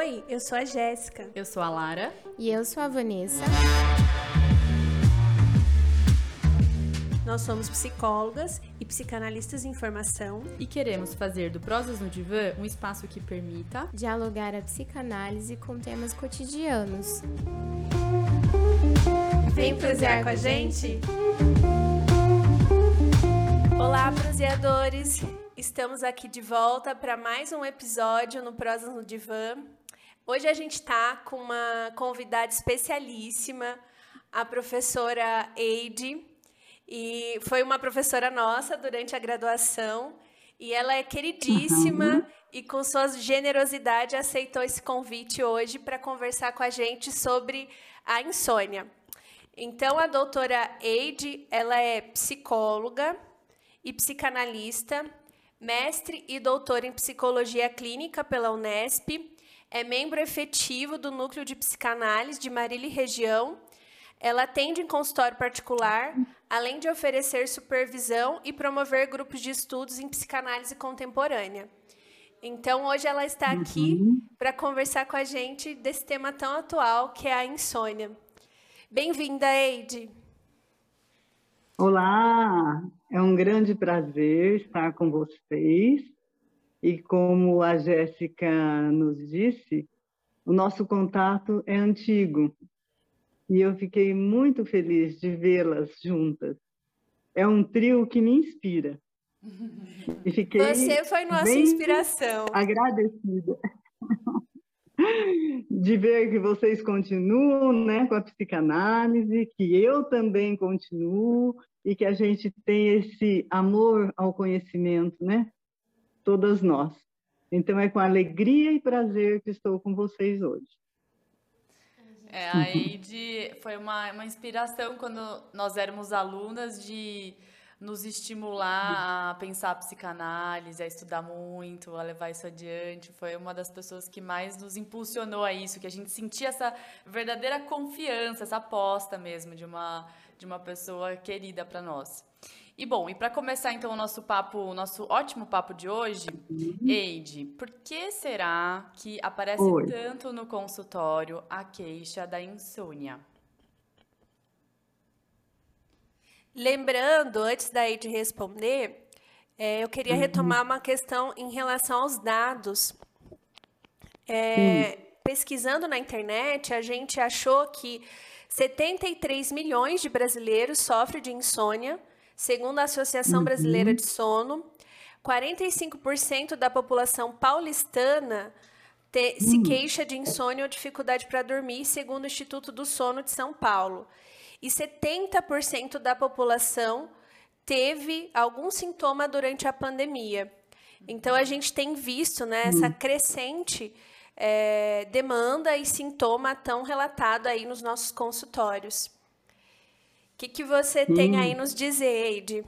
Oi, eu sou a Jéssica. Eu sou a Lara. E eu sou a Vanessa. Nós somos psicólogas e psicanalistas em formação e queremos fazer do Prosas no Divã um espaço que permita dialogar a psicanálise com temas cotidianos. Vem prosear com a gente? Olá, proseadores! Estamos aqui de volta para mais um episódio no Prosas no Divã. Hoje a gente está com uma convidada especialíssima, a professora Eide. E foi uma professora nossa durante a graduação. E ela é queridíssima uhum. e, com sua generosidade, aceitou esse convite hoje para conversar com a gente sobre a insônia. Então, a doutora Eide, ela é psicóloga e psicanalista, mestre e doutora em psicologia clínica pela Unesp, é membro efetivo do Núcleo de Psicanálise de Marília Região. Ela atende em consultório particular, além de oferecer supervisão e promover grupos de estudos em psicanálise contemporânea. Então, hoje ela está aqui uhum. para conversar com a gente desse tema tão atual que é a insônia. Bem-vinda, Eide. Olá, é um grande prazer estar com vocês. E como a Jéssica nos disse, o nosso contato é antigo. E eu fiquei muito feliz de vê-las juntas. É um trio que me inspira. E fiquei Você foi nossa inspiração. Agradecida de ver que vocês continuam né, com a psicanálise, que eu também continuo e que a gente tem esse amor ao conhecimento, né? Todas nós. Então é com alegria e prazer que estou com vocês hoje. É, a Eide foi uma, uma inspiração quando nós éramos alunas de nos estimular a pensar a psicanálise, a estudar muito, a levar isso adiante. Foi uma das pessoas que mais nos impulsionou a isso, que a gente sentia essa verdadeira confiança, essa aposta mesmo de uma, de uma pessoa querida para nós. E bom, e para começar então o nosso papo, o nosso ótimo papo de hoje, Eide, por que será que aparece Oi. tanto no consultório a queixa da insônia? Lembrando, antes daí de responder, é, eu queria uhum. retomar uma questão em relação aos dados. É, pesquisando na internet, a gente achou que 73 milhões de brasileiros sofrem de insônia, segundo a Associação uhum. Brasileira de Sono. 45% da população paulistana te, se hum. queixa de insônia ou dificuldade para dormir, segundo o Instituto do Sono de São Paulo e 70% da população teve algum sintoma durante a pandemia. Então, a gente tem visto né, essa hum. crescente é, demanda e sintoma tão relatado aí nos nossos consultórios. O que, que você tem aí nos dizer, Eide?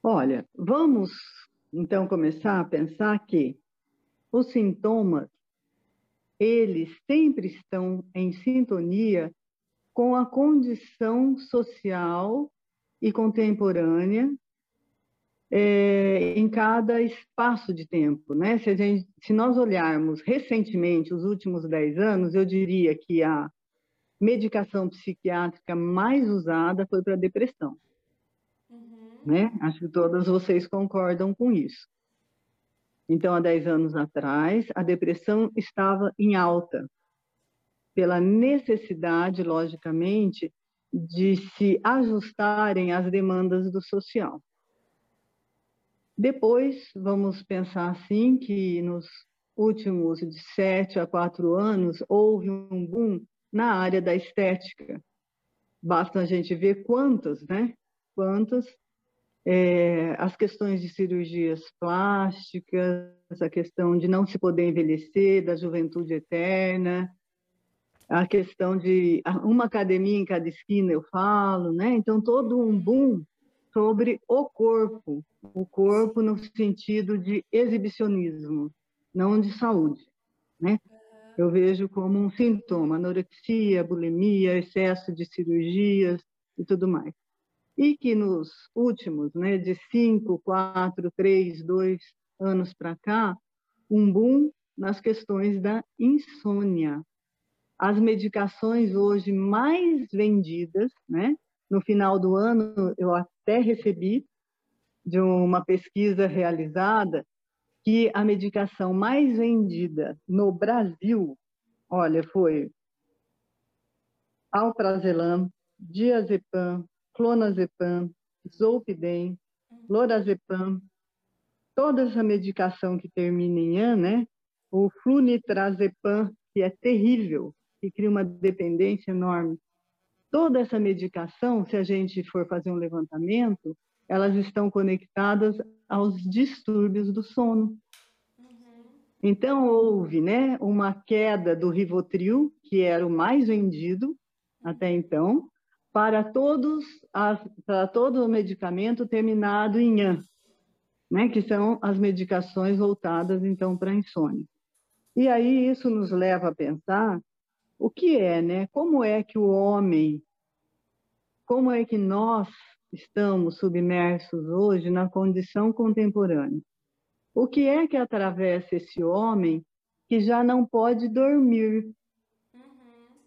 Olha, vamos então começar a pensar que os sintomas eles sempre estão em sintonia com a condição social e contemporânea é, em cada espaço de tempo. Né? Se, gente, se, nós olharmos recentemente, os últimos 10 anos, eu diria que a medicação psiquiátrica mais usada foi para depressão. Uhum. Né? Acho que todas vocês concordam com isso. Então, há 10 anos atrás, a depressão estava em alta pela necessidade, logicamente, de se ajustarem às demandas do social. Depois, vamos pensar assim que nos últimos de sete a quatro anos houve um boom na área da estética. Basta a gente ver quantas, né? Quantas é, as questões de cirurgias plásticas, a questão de não se poder envelhecer, da juventude eterna, a questão de uma academia em cada esquina, eu falo, né? Então, todo um boom sobre o corpo, o corpo no sentido de exibicionismo, não de saúde, né? Eu vejo como um sintoma, anorexia, bulimia, excesso de cirurgias e tudo mais. E que nos últimos, né, de cinco, quatro, três, dois anos para cá, um boom nas questões da insônia. As medicações hoje mais vendidas, né? No final do ano, eu até recebi de uma pesquisa realizada que a medicação mais vendida no Brasil, olha, foi alprazolam, diazepam, clonazepam, zolpidem, lorazepam, toda essa medicação que termina em an, né? O flunitrazepam, que é terrível, que cria uma dependência enorme. Toda essa medicação, se a gente for fazer um levantamento, elas estão conectadas aos distúrbios do sono. Então houve, né, uma queda do Rivotril, que era o mais vendido até então, para todos as, para todo o medicamento terminado em an, né, que são as medicações voltadas então para a insônia. E aí isso nos leva a pensar o que é, né? Como é que o homem, como é que nós estamos submersos hoje na condição contemporânea? O que é que atravessa esse homem que já não pode dormir, uhum.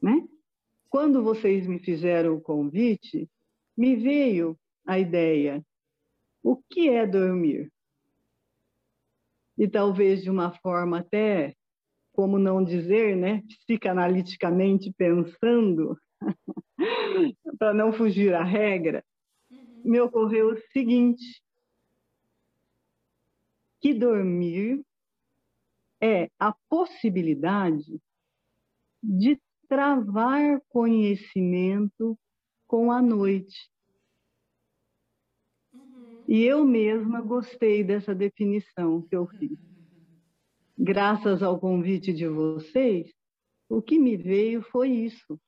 né? Quando vocês me fizeram o convite, me veio a ideia: o que é dormir? e talvez de uma forma até, como não dizer, né, psicanaliticamente pensando, para não fugir à regra. Me ocorreu o seguinte: que dormir é a possibilidade de travar conhecimento com a noite. E eu mesma gostei dessa definição que eu fiz. Graças ao convite de vocês, o que me veio foi isso.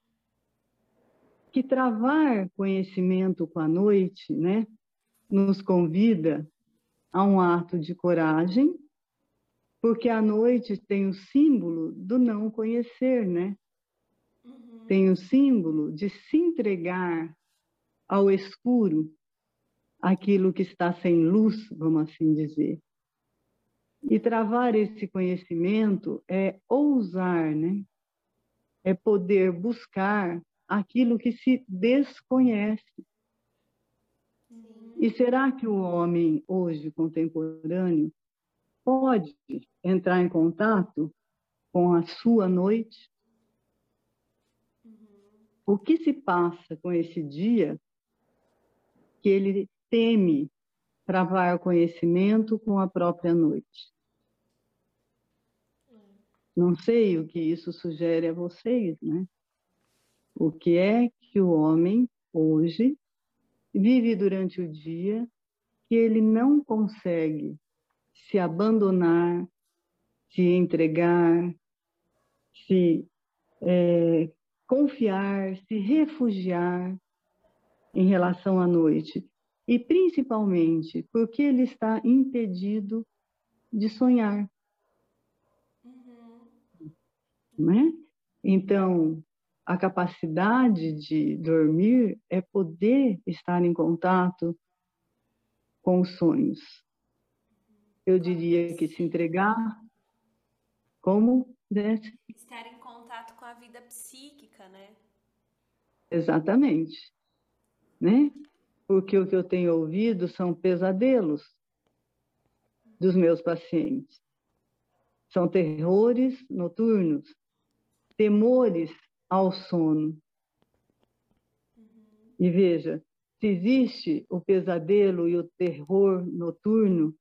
Que travar conhecimento com a noite, né, nos convida a um ato de coragem, porque a noite tem o símbolo do não conhecer, né? Uhum. Tem o símbolo de se entregar ao escuro, aquilo que está sem luz, vamos assim dizer. E travar esse conhecimento é ousar, né? É poder buscar aquilo que se desconhece. E será que o homem hoje contemporâneo pode entrar em contato com a sua noite? O que se passa com esse dia que ele teme travar o conhecimento com a própria noite. Não sei o que isso sugere a vocês, né? O que é que o homem hoje vive durante o dia que ele não consegue se abandonar, se entregar, se é, confiar, se refugiar em relação à noite e principalmente porque ele está impedido de sonhar. Uhum. Né? Então, a capacidade de dormir é poder estar em contato com os sonhos. Eu diria que se entregar como. Estar em contato com a vida psíquica, né? Exatamente. Né? porque o que eu tenho ouvido são pesadelos dos meus pacientes. São terrores noturnos, temores ao sono. E veja, se existe o pesadelo e o terror noturno,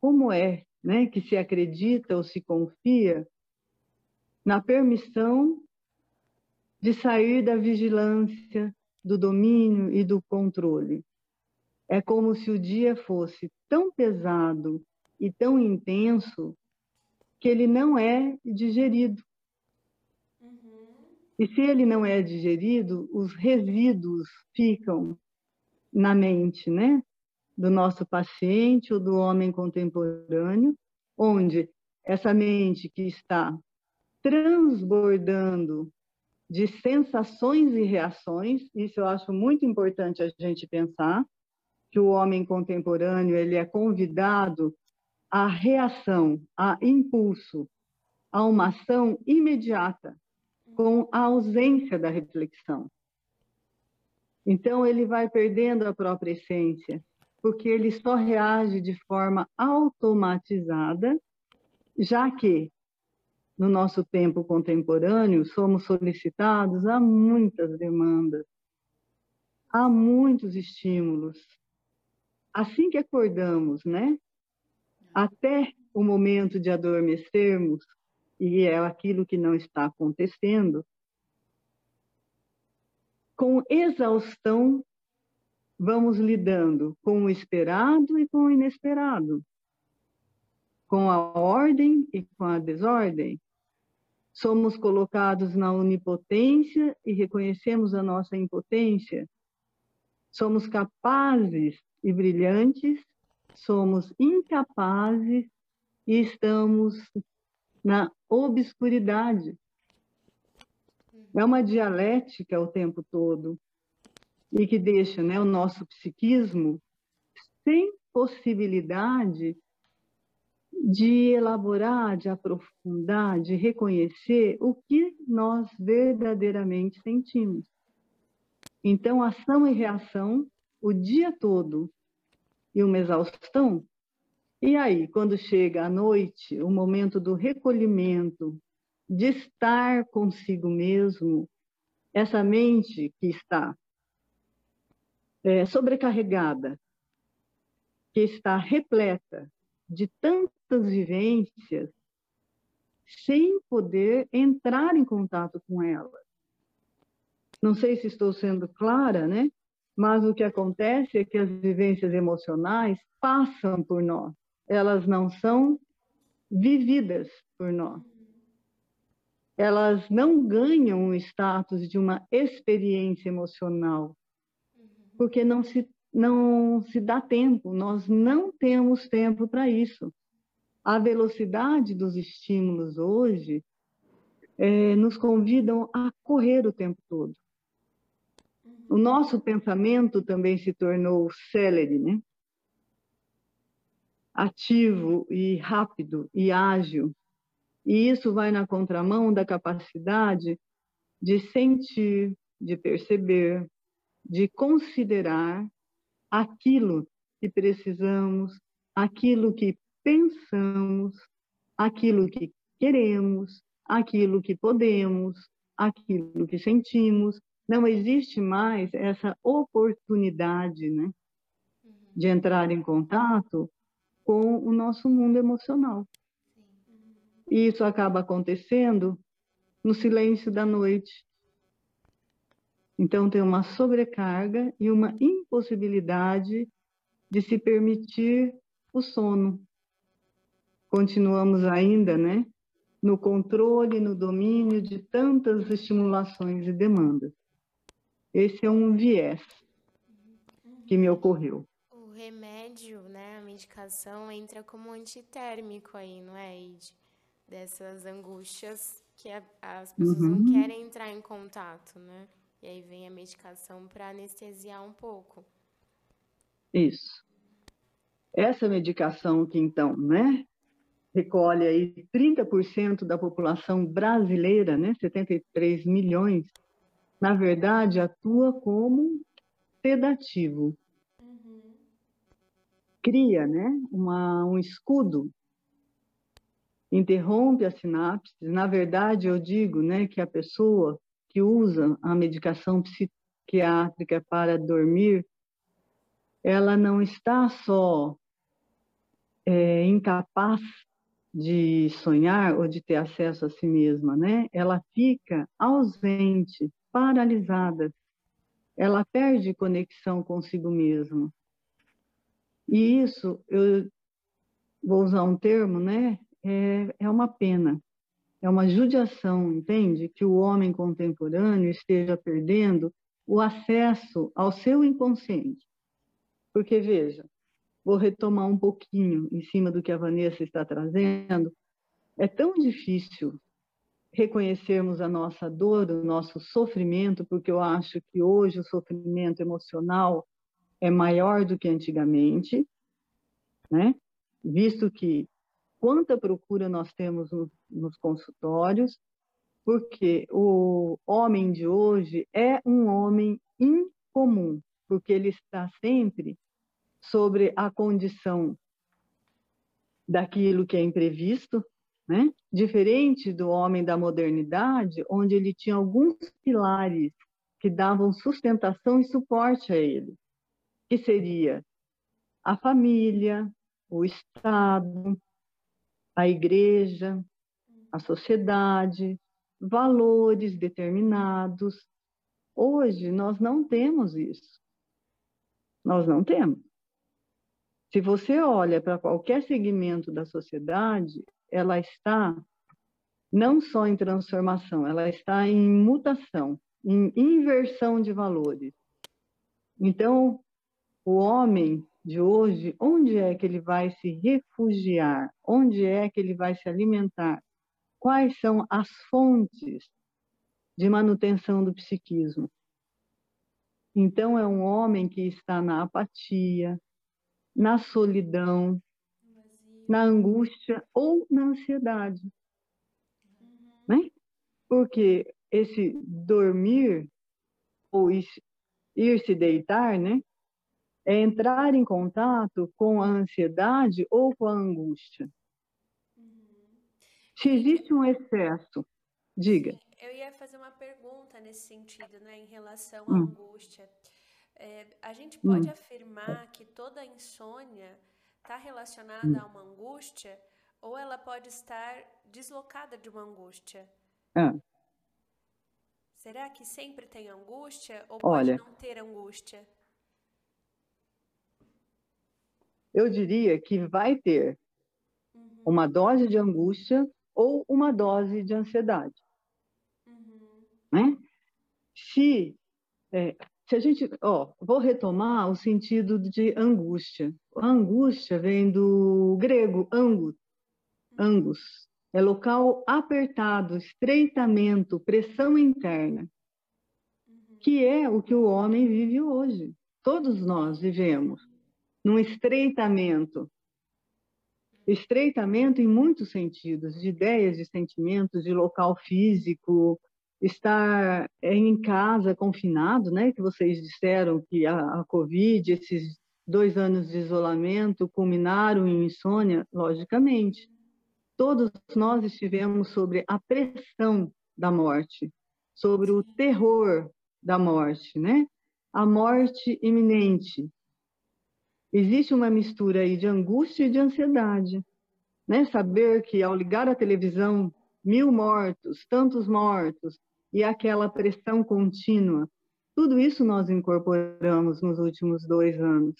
como é né, que se acredita ou se confia na permissão de sair da vigilância, do domínio e do controle. É como se o dia fosse tão pesado e tão intenso que ele não é digerido. E se ele não é digerido, os resíduos ficam na mente, né? Do nosso paciente ou do homem contemporâneo, onde essa mente que está transbordando de sensações e reações. Isso eu acho muito importante a gente pensar, que o homem contemporâneo ele é convidado à reação, a impulso, a uma ação imediata, com a ausência da reflexão. Então, ele vai perdendo a própria essência, porque ele só reage de forma automatizada, já que no nosso tempo contemporâneo somos solicitados a muitas demandas, a muitos estímulos. Assim que acordamos, né? Até o momento de adormecermos, e é aquilo que não está acontecendo, com exaustão vamos lidando com o esperado e com o inesperado, com a ordem e com a desordem. Somos colocados na onipotência e reconhecemos a nossa impotência. Somos capazes e brilhantes, somos incapazes e estamos na obscuridade. É uma dialética o tempo todo e que deixa né, o nosso psiquismo sem possibilidade de elaborar, de aprofundar, de reconhecer o que nós verdadeiramente sentimos. Então, ação e reação o dia todo e uma exaustão. E aí, quando chega a noite, o momento do recolhimento, de estar consigo mesmo, essa mente que está é, sobrecarregada, que está repleta de tantas vivências, sem poder entrar em contato com elas. Não sei se estou sendo clara, né? Mas o que acontece é que as vivências emocionais passam por nós, elas não são vividas por nós elas não ganham o status de uma experiência emocional, porque não se, não se dá tempo, nós não temos tempo para isso. A velocidade dos estímulos hoje é, nos convidam a correr o tempo todo. O nosso pensamento também se tornou célere, né? Ativo e rápido e ágil. E isso vai na contramão da capacidade de sentir, de perceber, de considerar aquilo que precisamos, aquilo que pensamos, aquilo que queremos, aquilo que podemos, aquilo que sentimos. Não existe mais essa oportunidade né, de entrar em contato com o nosso mundo emocional. E isso acaba acontecendo no silêncio da noite. Então, tem uma sobrecarga e uma impossibilidade de se permitir o sono. Continuamos ainda, né, no controle, no domínio de tantas estimulações e demandas. Esse é um viés que me ocorreu. O remédio, né, a medicação entra como antitérmico aí, não é, Ide? dessas angústias que a, as pessoas uhum. não querem entrar em contato, né? E aí vem a medicação para anestesiar um pouco. Isso. Essa medicação que então, né, recolhe aí 30% da população brasileira, né, 73 milhões, na verdade atua como sedativo. Cria, né, uma, um escudo interrompe as sinapses. Na verdade, eu digo né, que a pessoa que usa a medicação psiquiátrica para dormir, ela não está só é, incapaz de sonhar ou de ter acesso a si mesma, né? Ela fica ausente, paralisada. Ela perde conexão consigo mesma. E isso, eu vou usar um termo, né? é, é uma pena, é uma judiação, entende? Que o homem contemporâneo esteja perdendo o acesso ao seu inconsciente. Porque, veja, vou retomar um pouquinho em cima do que a Vanessa está trazendo. É tão difícil reconhecermos a nossa dor, o nosso sofrimento, porque eu acho que hoje o sofrimento emocional é maior do que antigamente, né? Visto que quanta procura nós temos no, nos consultórios, porque o homem de hoje é um homem incomum, porque ele está sempre sobre a condição daquilo que é imprevisto, né? diferente do homem da modernidade, onde ele tinha alguns pilares que davam sustentação e suporte a ele, que seria a família, o Estado, a igreja, a sociedade, valores determinados. Hoje nós não temos isso. Nós não temos. Se você olha para qualquer segmento da sociedade, ela está não só em transformação, ela está em mutação, em inversão de valores. Então, o homem de hoje, onde é que ele vai se refugiar? Onde é que ele vai se alimentar? Quais são as fontes de manutenção do psiquismo? Então, é um homem que está na apatia, na solidão, na angústia ou na ansiedade. Né? Porque esse dormir ou ir se deitar, né? É entrar em contato com a ansiedade ou com a angústia. Uhum. Se existe um excesso, diga. Eu ia fazer uma pergunta nesse sentido, né, em relação à hum. angústia. É, a gente pode hum. afirmar que toda insônia está relacionada hum. a uma angústia ou ela pode estar deslocada de uma angústia? Ah. Será que sempre tem angústia ou pode Olha, não ter angústia? Eu diria que vai ter uhum. uma dose de angústia ou uma dose de ansiedade. Uhum. Né? Se, é, se a gente, ó, vou retomar o sentido de angústia. A angústia vem do grego angus, angus, é local apertado, estreitamento, pressão interna, uhum. que é o que o homem vive hoje. Todos nós vivemos num estreitamento. Estreitamento em muitos sentidos, de ideias, de sentimentos, de local físico, estar em casa confinado, né? Que vocês disseram que a, a Covid, esses dois anos de isolamento, culminaram em insônia, logicamente. Todos nós estivemos sobre a pressão da morte, sobre o terror da morte, né? A morte iminente, existe uma mistura aí de angústia e de ansiedade. Né? Saber que ao ligar a televisão, mil mortos, tantos mortos, e aquela pressão contínua, tudo isso nós incorporamos nos últimos dois anos.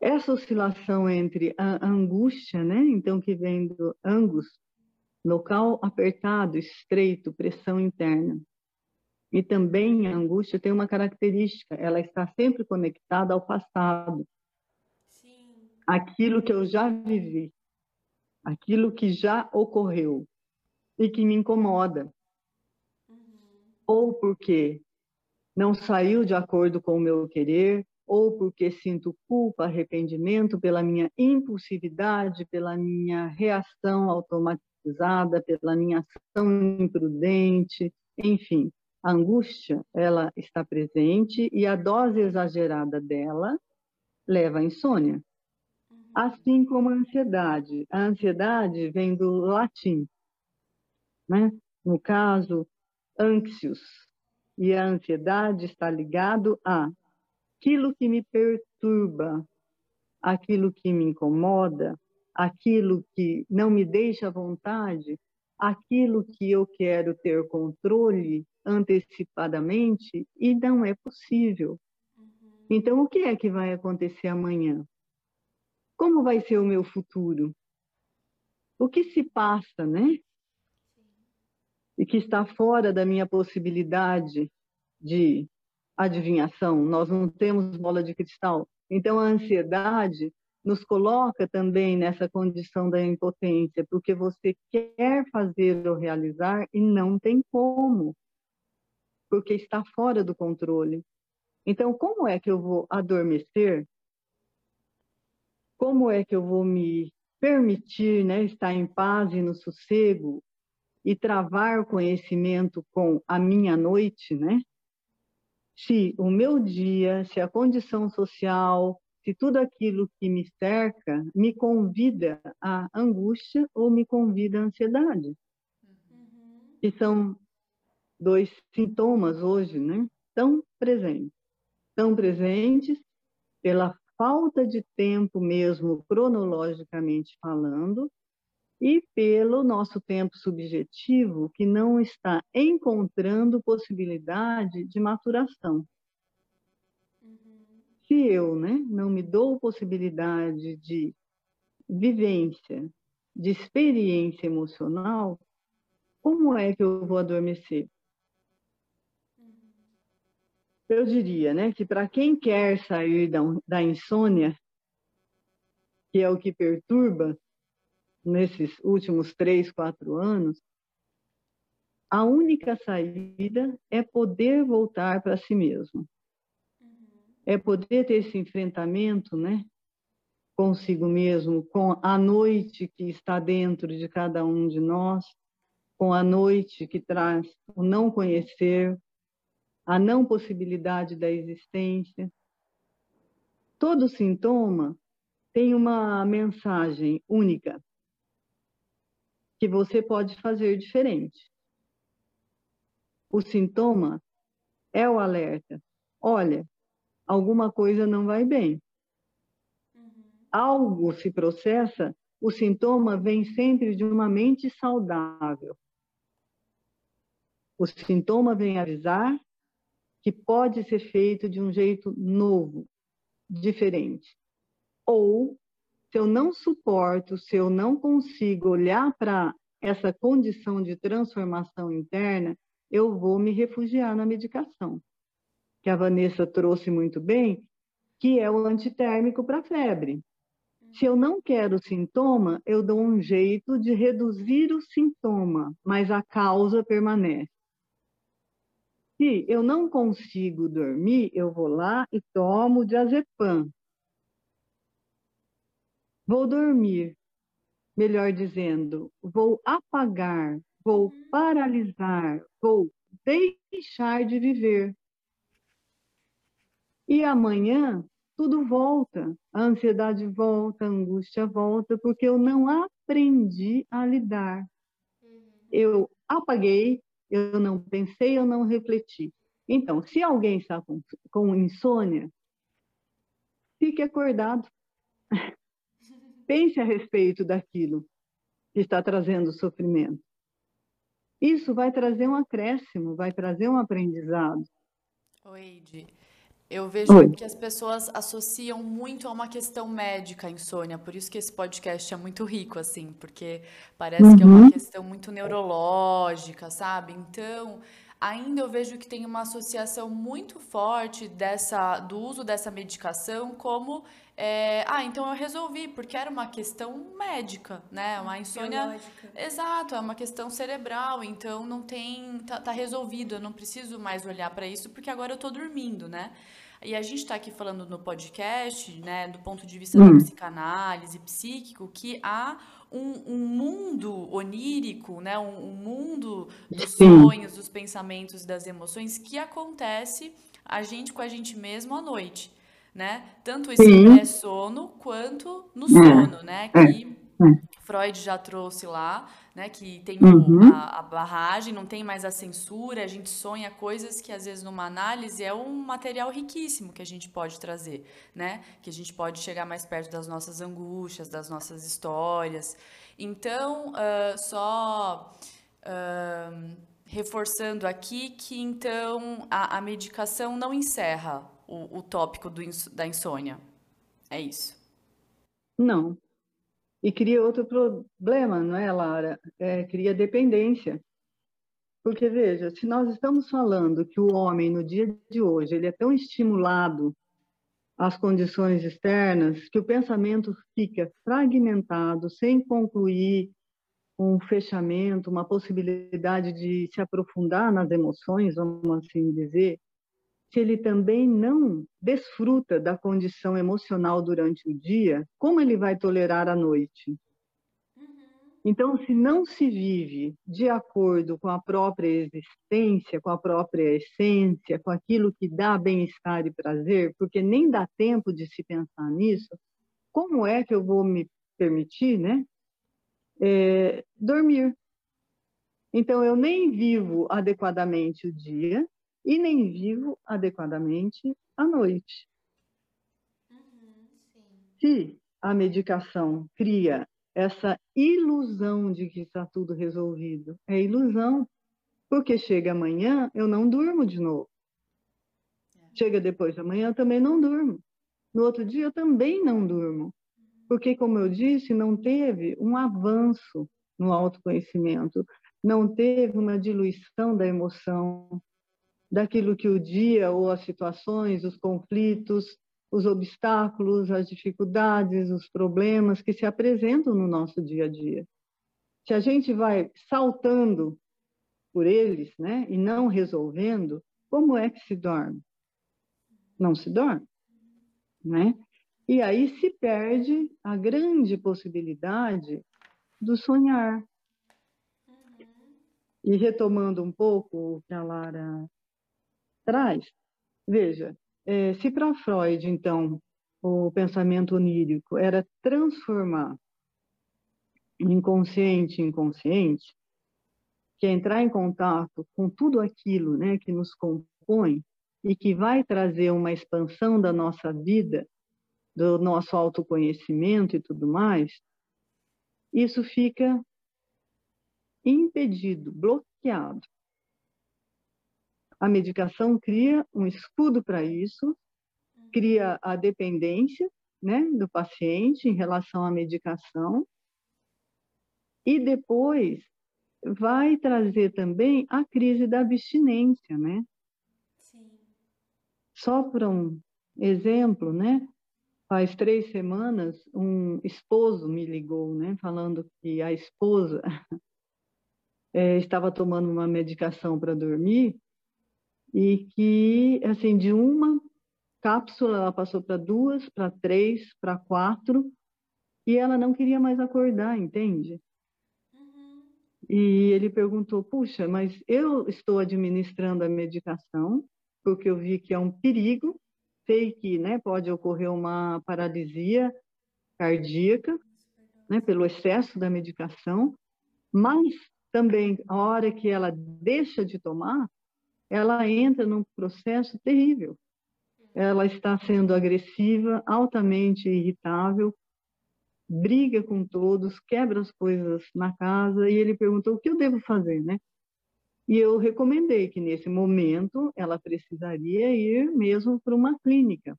Essa oscilação entre a angústia, né? então que vem do angus, local apertado, estreito, pressão interna. E também a angústia tem uma característica, ela está sempre conectada ao passado aquilo que eu já vivi, aquilo que já ocorreu e que me incomoda. Uhum. Ou porque não saiu de acordo com o meu querer, ou porque sinto culpa, arrependimento pela minha impulsividade, pela minha reação automatizada, pela minha ação imprudente, enfim, a angústia, ela está presente e a dose exagerada dela leva à insônia assim como a ansiedade. A ansiedade vem do latim, né? No caso, anxious. E a ansiedade está ligado a aquilo que me perturba, aquilo que me incomoda, aquilo que não me deixa à vontade, aquilo que eu quero ter controle antecipadamente e não é possível. Uhum. Então, o que é que vai acontecer amanhã? Como vai ser o meu futuro? O que se passa, né? E que está fora da minha possibilidade de adivinhação. Nós não temos bola de cristal. Então, a ansiedade nos coloca também nessa condição da impotência, porque você quer fazer ou realizar e não tem como, porque está fora do controle. Então, como é que eu vou adormecer como é que eu vou me permitir, né, estar em paz e no sossego e travar o conhecimento com a minha noite, né? Se o meu dia, se a condição social, se tudo aquilo que me cerca me convida à angústia ou me convida à ansiedade. Uhum. Que são dois sintomas hoje, né? Tão presentes. Tão presentes pela falta de tempo mesmo, cronologicamente falando, e pelo nosso tempo subjetivo, que não está encontrando possibilidade de maturação. Uhum. Se eu né, não me dou possibilidade de vivência, de experiência emocional, como é que eu vou adormecer? Eu diria né, que para quem quer sair da, da insônia, que é o que perturba, nesses últimos três, quatro anos, a única saída é poder voltar para si mesmo. Uhum. É poder ter esse enfrentamento, né? Consigo mesmo, com a noite que está dentro de cada um de nós, com a noite que traz o não conhecer, a não possibilidade da existência. Todo sintoma tem uma mensagem única que você pode fazer diferente. O sintoma é o alerta. Olha, alguma coisa não vai bem. Uhum. Algo se processa, o sintoma vem sempre de uma mente saudável. O sintoma vem avisar que pode ser feito de um jeito novo, diferente. Ou se eu não suporto, se eu não consigo olhar para essa condição de transformação interna, eu vou me refugiar na medicação, que a Vanessa trouxe muito bem, que é o antitérmico para febre. Se eu não quero sintoma, eu dou um jeito de reduzir o sintoma, mas a causa permanece. Se eu não consigo dormir, eu vou lá e tomo diazepam, Vou dormir, melhor dizendo, vou apagar, vou paralisar, vou deixar de viver. E amanhã tudo volta, a ansiedade volta, a angústia volta, porque eu não aprendi a lidar. Uhum. Eu apaguei, eu não pensei, eu não refleti. Então, se alguém está com, com insônia, fique acordado. pense a respeito daquilo que está trazendo sofrimento. Isso vai trazer um acréscimo, vai trazer um aprendizado. Oi, Edi. Eu vejo Oi. que as pessoas associam muito a uma questão médica a insônia, por isso que esse podcast é muito rico, assim, porque parece uhum. que é uma uhum. questão muito neurológica, sabe? Então, ainda eu vejo que tem uma associação muito forte dessa, do uso dessa medicação como é, ah, então eu resolvi, porque era uma questão médica, né? Uma insônia. Biológica. Exato, é uma questão cerebral, então não tem. Tá, tá resolvido, eu não preciso mais olhar para isso, porque agora eu tô dormindo, né? E a gente está aqui falando no podcast, né, do ponto de vista hum. da psicanálise psíquico, que há um, um mundo onírico, né, um, um mundo dos Sim. sonhos, dos pensamentos e das emoções que acontece a gente com a gente mesmo à noite, né? Tanto esse pré-sono quanto no é. sono, né? É. Que é. Freud já trouxe lá, né? Que tem uhum. a, a, barragem, não tem mais a censura, a gente sonha coisas que às vezes numa análise é um material riquíssimo que a gente pode trazer, né? Que a gente pode chegar mais perto das nossas angústias, das nossas histórias. Então, uh, só uh, reforçando aqui que então a, a medicação não encerra o, o tópico do, da insônia. É isso. Não, e cria outro problema, não é, Lara? É, cria dependência. Porque, veja, se nós estamos falando que o homem, no dia de hoje, ele é tão estimulado às condições externas que o pensamento fica fragmentado, sem concluir um fechamento, uma possibilidade de se aprofundar nas emoções, vamos assim dizer, se ele também não desfruta da condição emocional durante o dia, como ele vai tolerar a noite? Então, se não se vive de acordo com a própria existência, com a própria essência, com aquilo que dá bem-estar e prazer, porque nem dá tempo de se pensar nisso, como é que eu vou me permitir, né? É, dormir. Então, eu nem vivo adequadamente o dia e nem vivo adequadamente a noite. Uhum, Se a medicação cria essa ilusão de que está tudo resolvido, é ilusão, porque chega amanhã, eu não durmo de novo. É. Chega depois da manhã, eu também não durmo. No outro dia, eu também não durmo. Porque, como eu disse, não teve um avanço no autoconhecimento não teve uma diluição da emoção, daquilo que o dia ou as situações, os conflitos, os obstáculos, as dificuldades, os problemas que se apresentam no nosso dia a dia. Se a gente vai saltando por eles, né, e não resolvendo, como é que se dorme? Não se dorme, né? E aí se perde a grande possibilidade do sonhar, e retomando um pouco o que a Lara traz, veja, é, se para Freud, então, o pensamento onírico era transformar o inconsciente em inconsciente, que é entrar em contato com tudo aquilo né, que nos compõe e que vai trazer uma expansão da nossa vida, do nosso autoconhecimento e tudo mais, isso fica impedido, bloqueado. A medicação cria um escudo para isso, cria a dependência né, do paciente em relação à medicação, e depois vai trazer também a crise da abstinência, né? Sim. Só por um exemplo, né? Faz três semanas, um esposo me ligou, né? Falando que a esposa é, estava tomando uma medicação para dormir e que, assim, de uma cápsula ela passou para duas, para três, para quatro e ela não queria mais acordar, entende? Uhum. E ele perguntou: puxa, mas eu estou administrando a medicação porque eu vi que é um perigo, sei que, né, pode ocorrer uma paralisia cardíaca, né, pelo excesso da medicação, mas também, a hora que ela deixa de tomar, ela entra num processo terrível. Ela está sendo agressiva, altamente irritável, briga com todos, quebra as coisas na casa, e ele perguntou o que eu devo fazer, né? E eu recomendei que nesse momento ela precisaria ir mesmo para uma clínica,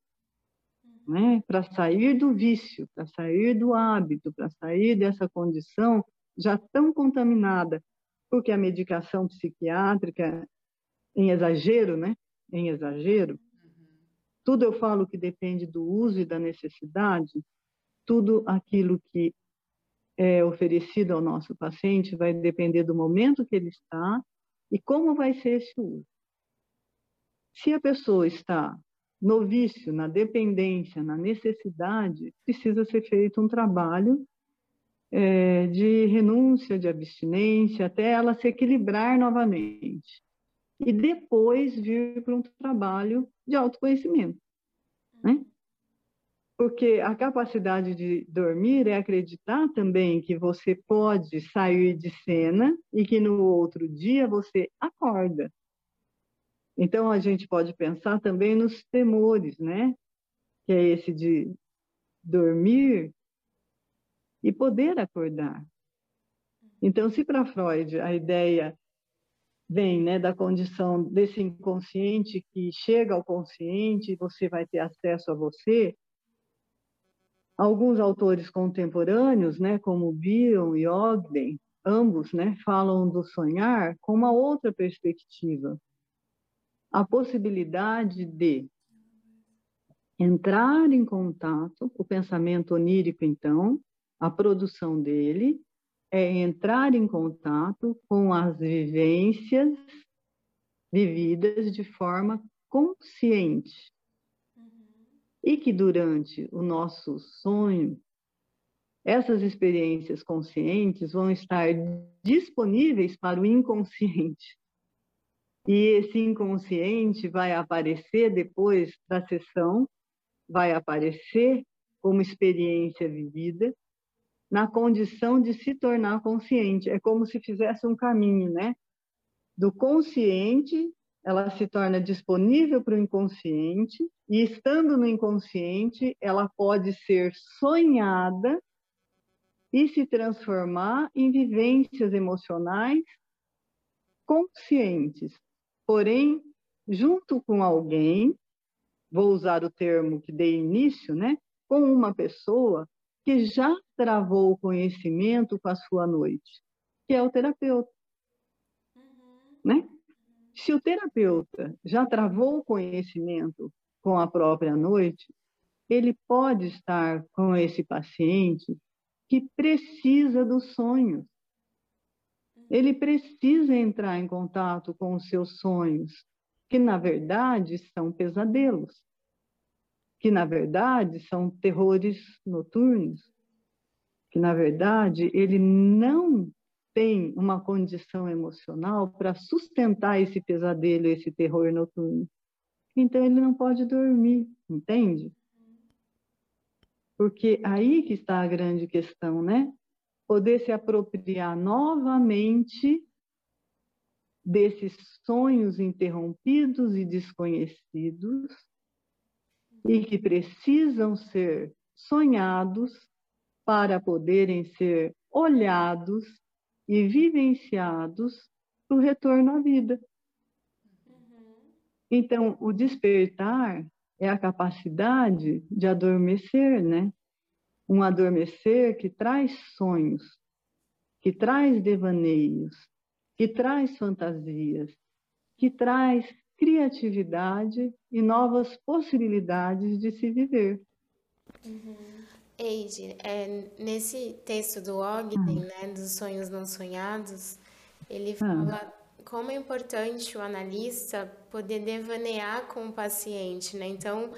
né? Para sair do vício, para sair do hábito, para sair dessa condição já tão contaminada, porque a medicação psiquiátrica, em exagero, né? Em exagero, tudo eu falo que depende do uso e da necessidade, tudo aquilo que é oferecido ao nosso paciente vai depender do momento que ele está e como vai ser esse uso. Se a pessoa está no vício, na dependência, na necessidade, precisa ser feito um trabalho é, de renúncia, de abstinência, até ela se equilibrar novamente. E depois vir para um trabalho de autoconhecimento. Né? Porque a capacidade de dormir é acreditar também que você pode sair de cena e que no outro dia você acorda. Então a gente pode pensar também nos temores, né? Que é esse de dormir e poder acordar. Então, se para Freud a ideia vem né, da condição desse inconsciente que chega ao consciente você vai ter acesso a você, alguns autores contemporâneos, né, como Bion e Ogden, ambos né, falam do sonhar com uma outra perspectiva. A possibilidade de entrar em contato, o pensamento onírico, então, a produção dele é entrar em contato com as vivências vividas de forma consciente. Uhum. E que durante o nosso sonho, essas experiências conscientes vão estar disponíveis para o inconsciente. E esse inconsciente vai aparecer depois da sessão, vai aparecer como experiência vivida, na condição de se tornar consciente. É como se fizesse um caminho, né? Do consciente, ela se torna disponível para o inconsciente, e estando no inconsciente, ela pode ser sonhada e se transformar em vivências emocionais conscientes. Porém, junto com alguém, vou usar o termo que dei início, né? Com uma pessoa que já travou o conhecimento com a sua noite, que é o terapeuta. Uhum. Né? Se o terapeuta já travou o conhecimento com a própria noite, ele pode estar com esse paciente que precisa dos sonhos. Ele precisa entrar em contato com os seus sonhos, que na verdade são pesadelos que na verdade são terrores noturnos, que na verdade ele não tem uma condição emocional para sustentar esse pesadelo, esse terror noturno. Então ele não pode dormir, entende? Porque aí que está a grande questão, né? Poder se apropriar novamente desses sonhos interrompidos e desconhecidos e que precisam ser sonhados para poderem ser olhados e vivenciados para o retorno à vida. Então, o despertar é a capacidade de adormecer, né? Um adormecer que traz sonhos, que traz devaneios, que traz fantasias, que traz criatividade e novas possibilidades de se viver. Uhum. Eide, é, nesse texto do Ogden, ah. né, dos sonhos não sonhados, ele ah. fala ah. como é importante o analista poder devanear com o paciente, né? Então,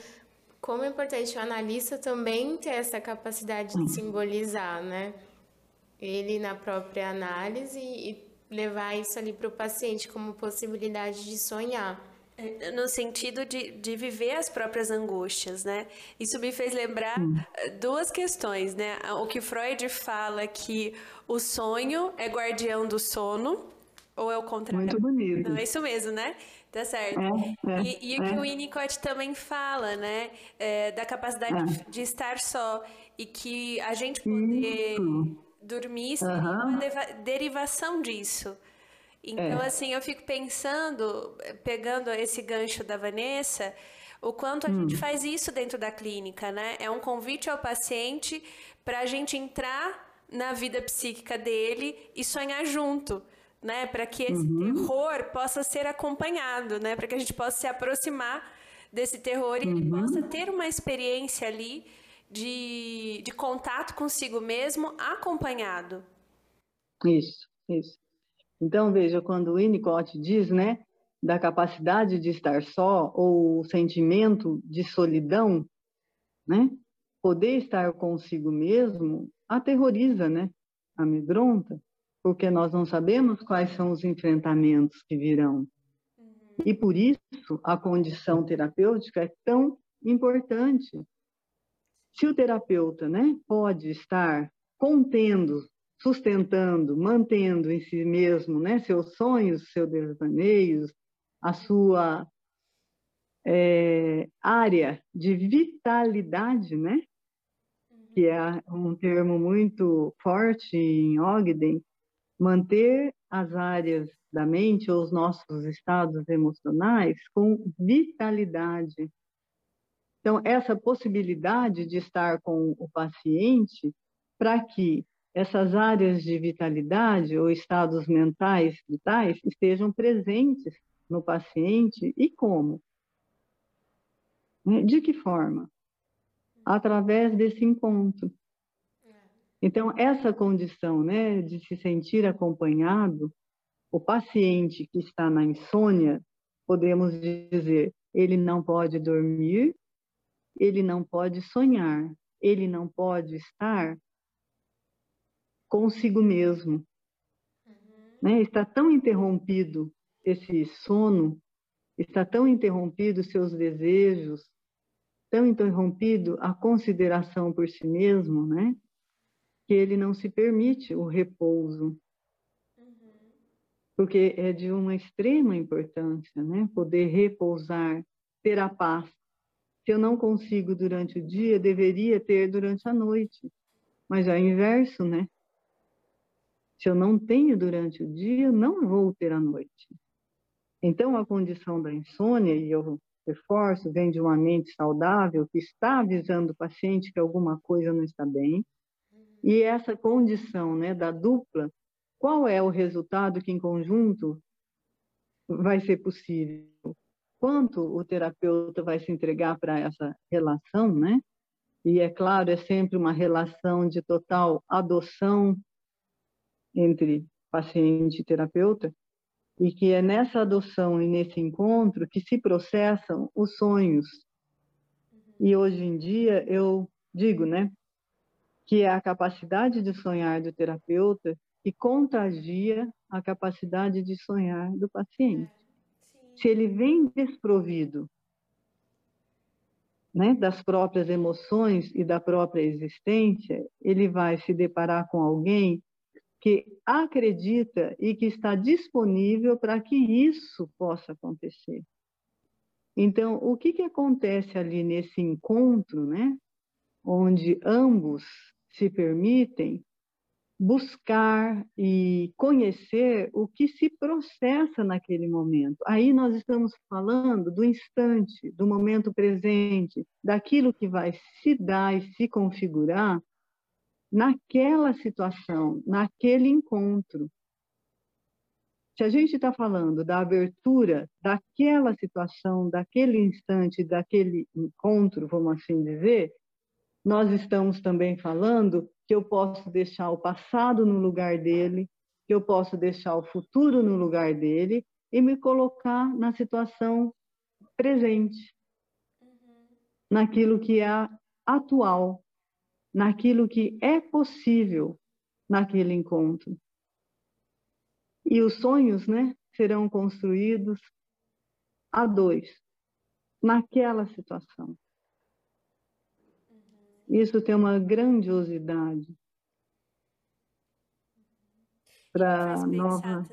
como é importante o analista também ter essa capacidade de ah. simbolizar, né? Ele na própria análise e levar isso ali para o paciente como possibilidade de sonhar. É, no sentido de, de viver as próprias angústias, né? Isso me fez lembrar hum. Eh, duas questões, né? O que Freud fala que o sonho é guardião do sono, ou é o contrário? Muito bonito. Não, é isso mesmo, né? Tá certo. É, é, e, e o que é. o Winnicott também fala, né? É, da capacidade é. de estar só. E que a gente poder isso. Dormir seria uhum. uma derivação disso. Então, é. assim, eu fico pensando, pegando esse gancho da Vanessa, o quanto a hum. gente faz isso dentro da clínica, né? É um convite ao paciente para a gente entrar na vida psíquica dele e sonhar junto. Né, para que esse uhum. terror possa ser acompanhado, né, para que a gente possa se aproximar desse terror e uhum. ele possa ter uma experiência ali de, de contato consigo mesmo acompanhado. Isso, isso. Então, veja, quando o Winnicott diz, né, da capacidade de estar só, ou o sentimento de solidão, né, poder estar consigo mesmo aterroriza, né, amedronta, porque nós não sabemos quais são os enfrentamentos que virão. E por isso a condição terapêutica é tão importante. Se o terapeuta, né, pode estar contendo sustentando, mantendo em si mesmo né, seus sonhos, seus devaneios, a sua é, área de vitalidade, né? que é um termo muito forte em Ogden, manter as áreas da mente ou os nossos estados emocionais com vitalidade. Então, essa possibilidade de estar com o paciente para que essas áreas de vitalidade ou estados mentais vitais estejam presentes no paciente e como? De que forma? Através desse encontro. Então, essa condição né, de se sentir acompanhado, o paciente que está na insônia, podemos dizer, ele não pode dormir, ele não pode sonhar, ele não pode estar consigo mesmo. Uhum. Né? Está tão interrompido esse sono, está tão interrompido seus desejos, tão interrompido a consideração por si mesmo, né? Que ele não se permite o repouso. Uhum. Porque é de uma extrema importância, né? Poder repousar, ter a paz. Se eu não consigo durante o dia, deveria ter durante a noite. Mas é inverso, né? Se eu não tenho durante o dia, não vou ter à noite. Então, a condição da insônia, e eu reforço, vem de uma mente saudável que está avisando o paciente que alguma coisa não está bem. E essa condição né, da dupla, qual é o resultado que, em conjunto, vai ser possível? Quanto o terapeuta vai se entregar para essa relação, né? E é claro, é sempre uma relação de total adoção entre paciente e terapeuta, e que é nessa adoção e nesse encontro que se processam os sonhos. E hoje em dia eu digo, né, que é a capacidade de sonhar do terapeuta que contagia a capacidade de sonhar do paciente. Se ele vem desprovido né, das próprias emoções e da própria existência, ele vai se deparar com alguém que acredita e que está disponível para que isso possa acontecer. Então, o que, que acontece ali nesse encontro, né? Onde ambos se permitem buscar e conhecer o que se processa naquele momento. Aí nós estamos falando do instante, do momento presente, daquilo que vai se dar e se configurar naquela situação, naquele encontro. Se a gente está falando da abertura daquela situação, daquele instante, daquele encontro, vamos assim dizer, nós estamos também falando que eu posso deixar o passado no lugar dele, que eu posso deixar o futuro no lugar dele e me colocar na situação presente, uhum. naquilo que é atual, naquilo que é possível naquele encontro. E os sonhos, né, serão construídos a dois, naquela situação. Isso tem uma grandiosidade para nova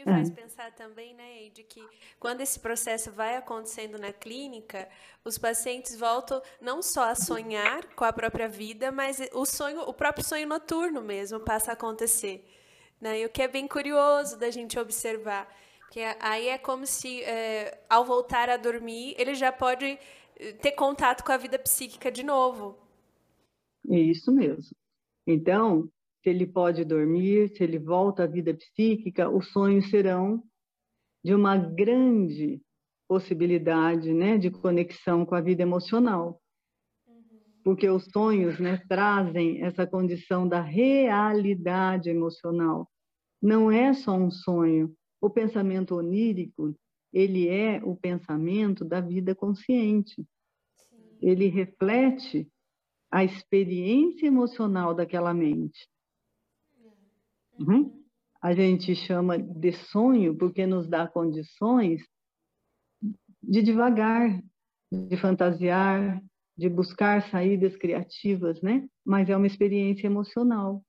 me faz é. pensar também, né, de que quando esse processo vai acontecendo na clínica, os pacientes voltam não só a sonhar com a própria vida, mas o sonho, o próprio sonho noturno mesmo passa a acontecer, né? E o que é bem curioso da gente observar, que aí é como se é, ao voltar a dormir ele já pode ter contato com a vida psíquica de novo. É isso mesmo. Então, se ele pode dormir, se ele volta à vida psíquica, os sonhos serão de uma grande possibilidade né, de conexão com a vida emocional. Porque os sonhos né, trazem essa condição da realidade emocional. Não é só um sonho. O pensamento onírico, ele é o pensamento da vida consciente. Ele reflete a experiência emocional daquela mente. Uhum. A gente chama de sonho porque nos dá condições de devagar, de fantasiar, de buscar saídas criativas, né? Mas é uma experiência emocional.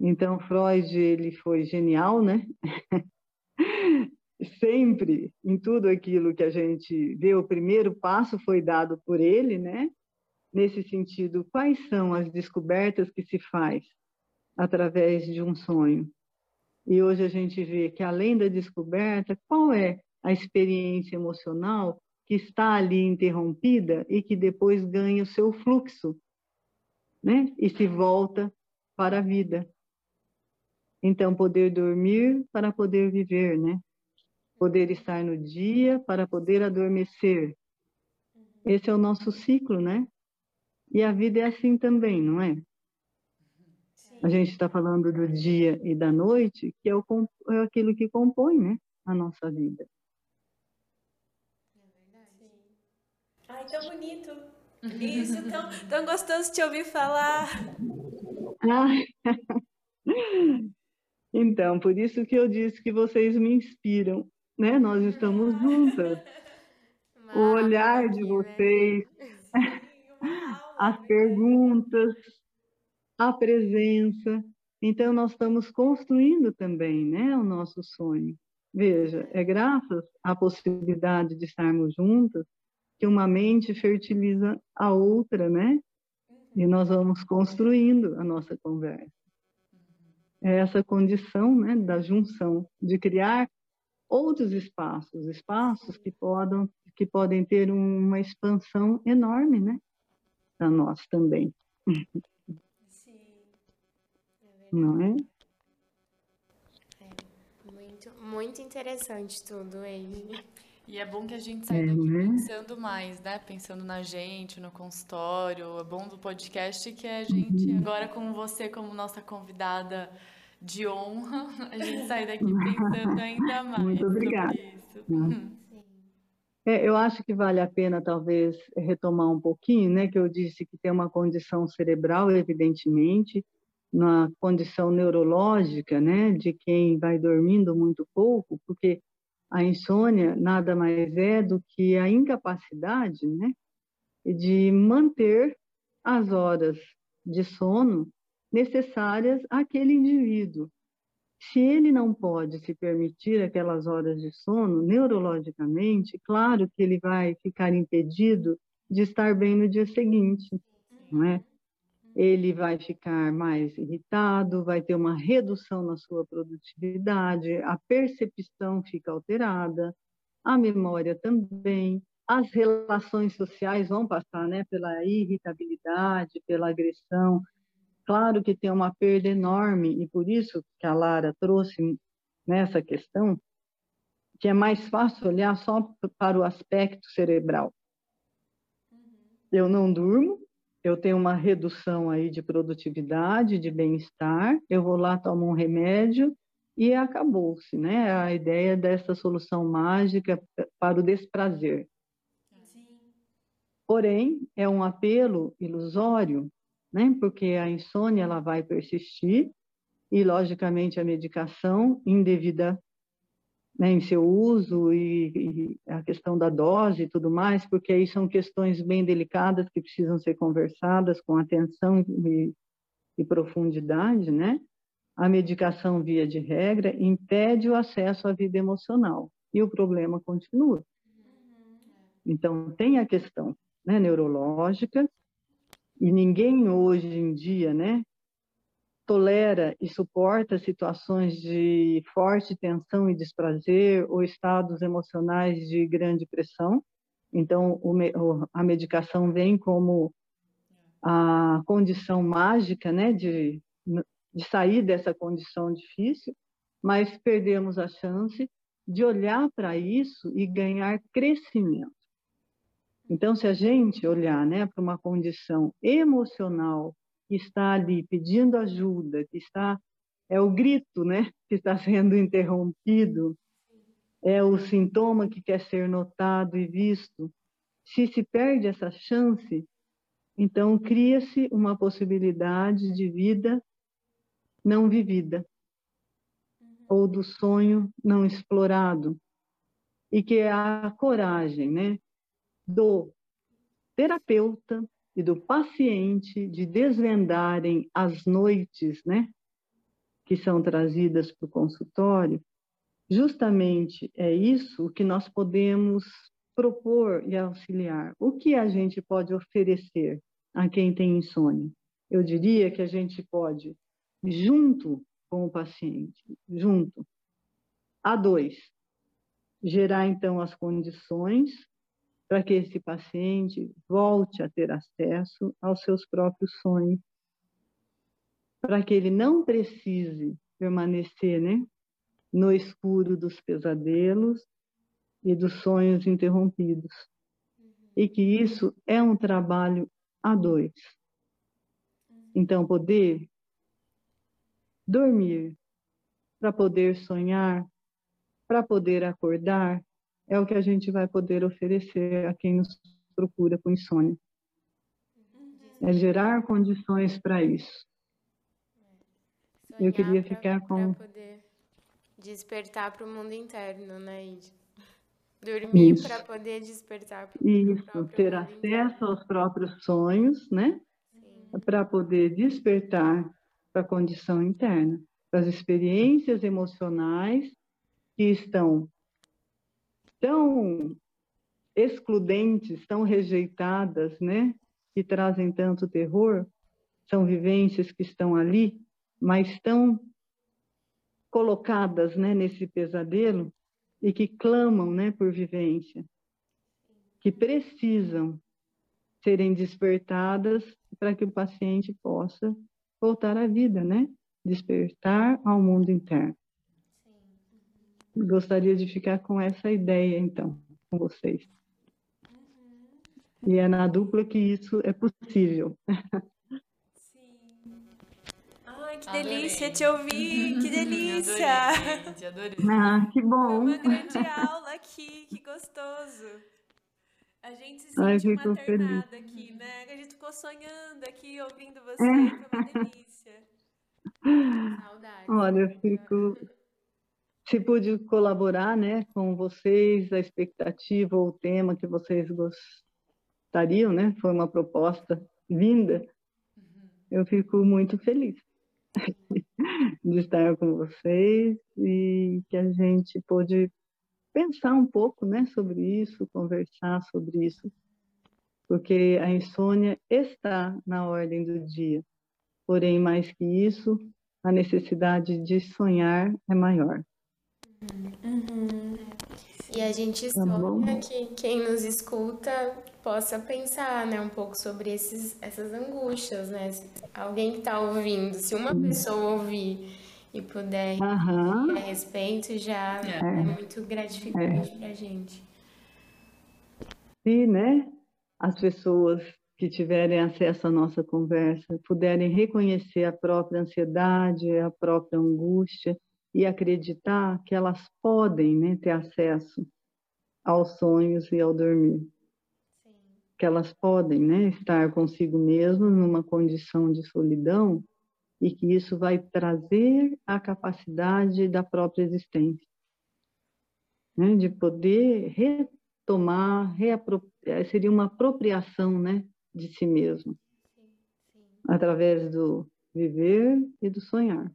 Então Freud ele foi genial, né? Sempre em tudo aquilo que a gente vê, o primeiro passo foi dado por ele, né? Nesse sentido, quais são as descobertas que se faz através de um sonho. E hoje a gente vê que, além da descoberta, qual é a experiência emocional que está ali interrompida e que depois ganha o seu fluxo, né? E se volta para a vida. Então, poder dormir para poder viver, né? Poder estar no dia para poder adormecer. Esse é o nosso ciclo, né? E a vida é assim também, não é? A gente está falando do dia e da noite, que é, o, é aquilo que compõe né, a nossa vida. É verdade. Ai, tão bonito. Isso, tão, tão gostoso de te ouvir falar. Então, por isso que eu disse que vocês me inspiram, né? Nós estamos juntas. o olhar de vocês, as perguntas, a presença. Então, nós estamos construindo também né, o nosso sonho. Veja, é graças à possibilidade de estarmos juntas que uma mente fertiliza a outra, né? E nós vamos construindo a nossa conversa. É essa condição né, da junção, de criar outros espaços, espaços que, podem que podem ter uma expansão enorme, né? Para nós também. Sim. É Não é? é? Muito, muito interessante tudo, Amy. E é bom que a gente saia daqui uhum. pensando mais, né? Pensando na gente, no consultório. É bom do podcast que a gente, uhum. agora com você como nossa convidada de honra, a gente sai daqui pensando ainda mais. Muito obrigada. É, eu acho que vale a pena, talvez, retomar um pouquinho, né? Que eu disse que tem uma condição cerebral, evidentemente, na condição neurológica, né? De quem vai dormindo muito pouco, porque a insônia nada mais é do que a incapacidade né, de manter as horas de sono necessárias àquele indivíduo. Se ele não pode se permitir aquelas horas de sono, neurologicamente, claro que ele vai ficar impedido de estar bem no dia seguinte, não é? ele vai ficar mais irritado, vai ter uma redução na sua produtividade, a percepção fica alterada, a memória também, as relações sociais vão passar né, pela irritabilidade, pela agressão. Claro que tem uma perda enorme, e por isso que a Lara trouxe nessa questão, que é mais fácil olhar só para o aspecto cerebral. Eu não durmo, eu tenho uma redução aí de produtividade, de bem-estar, eu vou lá, tomo um remédio e acabou-se, né? A ideia dessa solução mágica para o desprazer. Sim. Porém, é um apelo ilusório, né? Porque a insônia ela vai persistir e, logicamente, a medicação indevida né, em seu uso e, e, a questão da dose e tudo mais, porque aí são questões bem delicadas que precisam ser conversadas com atenção e, e profundidade, né? A medicação, via de regra, impede o acesso à vida emocional e o problema continua. Então, tem a questão né, neurológica, e ninguém hoje em dia, né, tolera e suporta situações de forte tensão e desprazer ou estados emocionais de grande pressão. Então, a medicação vem como a condição mágica, né, de, de sair dessa condição difícil, mas perdemos a chance de olhar para isso e ganhar crescimento. Então, se a gente olhar né, para uma condição emocional que está ali pedindo ajuda, que está é o grito, né, que está sendo interrompido, é o sintoma que quer ser notado e visto. Se se perde essa chance, então cria-se uma possibilidade de vida não vivida ou do sonho não explorado e que é a coragem, né, do terapeuta e do paciente de desvendarem as noites, né, que são trazidas para o consultório, justamente é isso que nós podemos propor e auxiliar. O que a gente pode oferecer a quem tem insônia? Eu diria que a gente pode, junto com o paciente, junto, a dois, gerar então as condições para que esse paciente volte a ter acesso aos seus próprios sonhos, para que ele não precise permanecer né, no escuro dos pesadelos e dos sonhos interrompidos. E que isso é um trabalho a dois. Então, poder dormir, para poder sonhar, para poder acordar, é o que a gente vai poder oferecer a quem nos procura com insônia. É gerar condições para isso. eu queria ficar com. Para poder despertar para o mundo interno, né, Ide? Dormir para poder despertar para Isso, ter acesso aos próprios sonhos, né? Para poder despertar para a condição interna, para as experiências emocionais que estão tão excludentes, tão rejeitadas, né? Que trazem tanto terror, são vivências que estão ali, mas estão colocadas, né, nesse pesadelo e que clamam, né, por vivência, que precisam serem despertadas para que o paciente possa voltar à vida, né? Despertar ao mundo interno. Gostaria de ficar com essa ideia, então, com vocês. E é na dupla que isso é possível. Sim. Ai, que adorei. delícia te ouvir, que delícia! Adorei, gente, adorei. Ah, que bom! Foi uma grande aula aqui, que gostoso! A gente se sentiu maternada feliz. aqui, né? A gente ficou sonhando aqui, ouvindo você, é. foi uma delícia. Saudade. Olha, eu fico se pude colaborar né, com vocês, a expectativa ou o tema que vocês gostariam, né? Foi uma proposta vinda. Uhum. Eu fico muito feliz de estar com vocês e que a gente pôde pensar um pouco né, sobre isso, conversar sobre isso, porque a insônia está na ordem do dia. Porém, mais que isso, a necessidade de sonhar é maior. Uhum. E a gente tá sonha que quem nos escuta possa pensar, né, um pouco sobre esses, essas angústias, né? Alguém que está ouvindo, se uma pessoa ouvir e puder uhum. a respeito, já é, é muito gratificante é. para a gente. E, né, as pessoas que tiverem acesso à nossa conversa puderem reconhecer a própria ansiedade, a própria angústia e acreditar que elas podem né, ter acesso aos sonhos e ao dormir. Sim. Que elas podem né, estar consigo mesmas numa condição de solidão e que isso vai trazer a capacidade da própria existência. Né, de poder retomar, eh, seria uma apropriação né, de si mesmo, sim, sim. através do viver e do sonhar.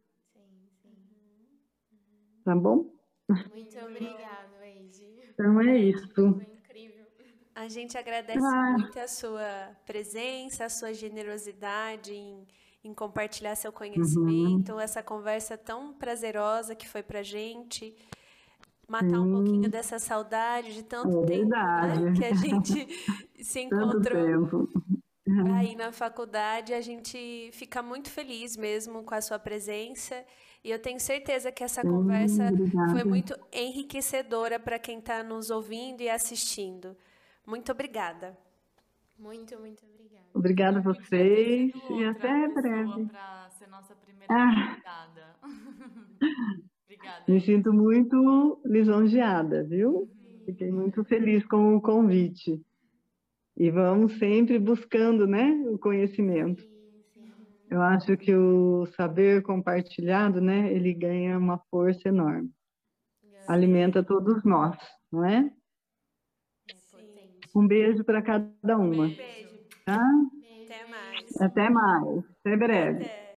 Tá bom? Muito obrigada, Eide. Então é isso. Foi incrível. A gente agradece ah. muito a sua presença, a sua generosidade em, em compartilhar seu conhecimento, uhum. essa conversa tão prazerosa que foi pra gente. Matar um pouquinho dessa saudade de tanto é tempo né, que a gente se encontrou aí na faculdade. A gente fica muito feliz mesmo com a sua presença e eu tenho certeza que essa conversa hum, foi muito enriquecedora para quem está nos ouvindo e assistindo. Muito obrigada. Muito, muito obrigada. Obrigada a vocês e até breve. Para ser nossa primeira ah. convidada. obrigada. Me sinto muito lisonjeada, viu? Uhum. Fiquei muito feliz com o convite. E vamos sempre buscando, né, o conhecimento. Eu acho que o saber compartilhado, né, ele ganha uma força enorme. Alimenta todos nós, não é? Um beijo para cada uma. Um beijo. Tá? Até mais. Até mais. Até breve. Até.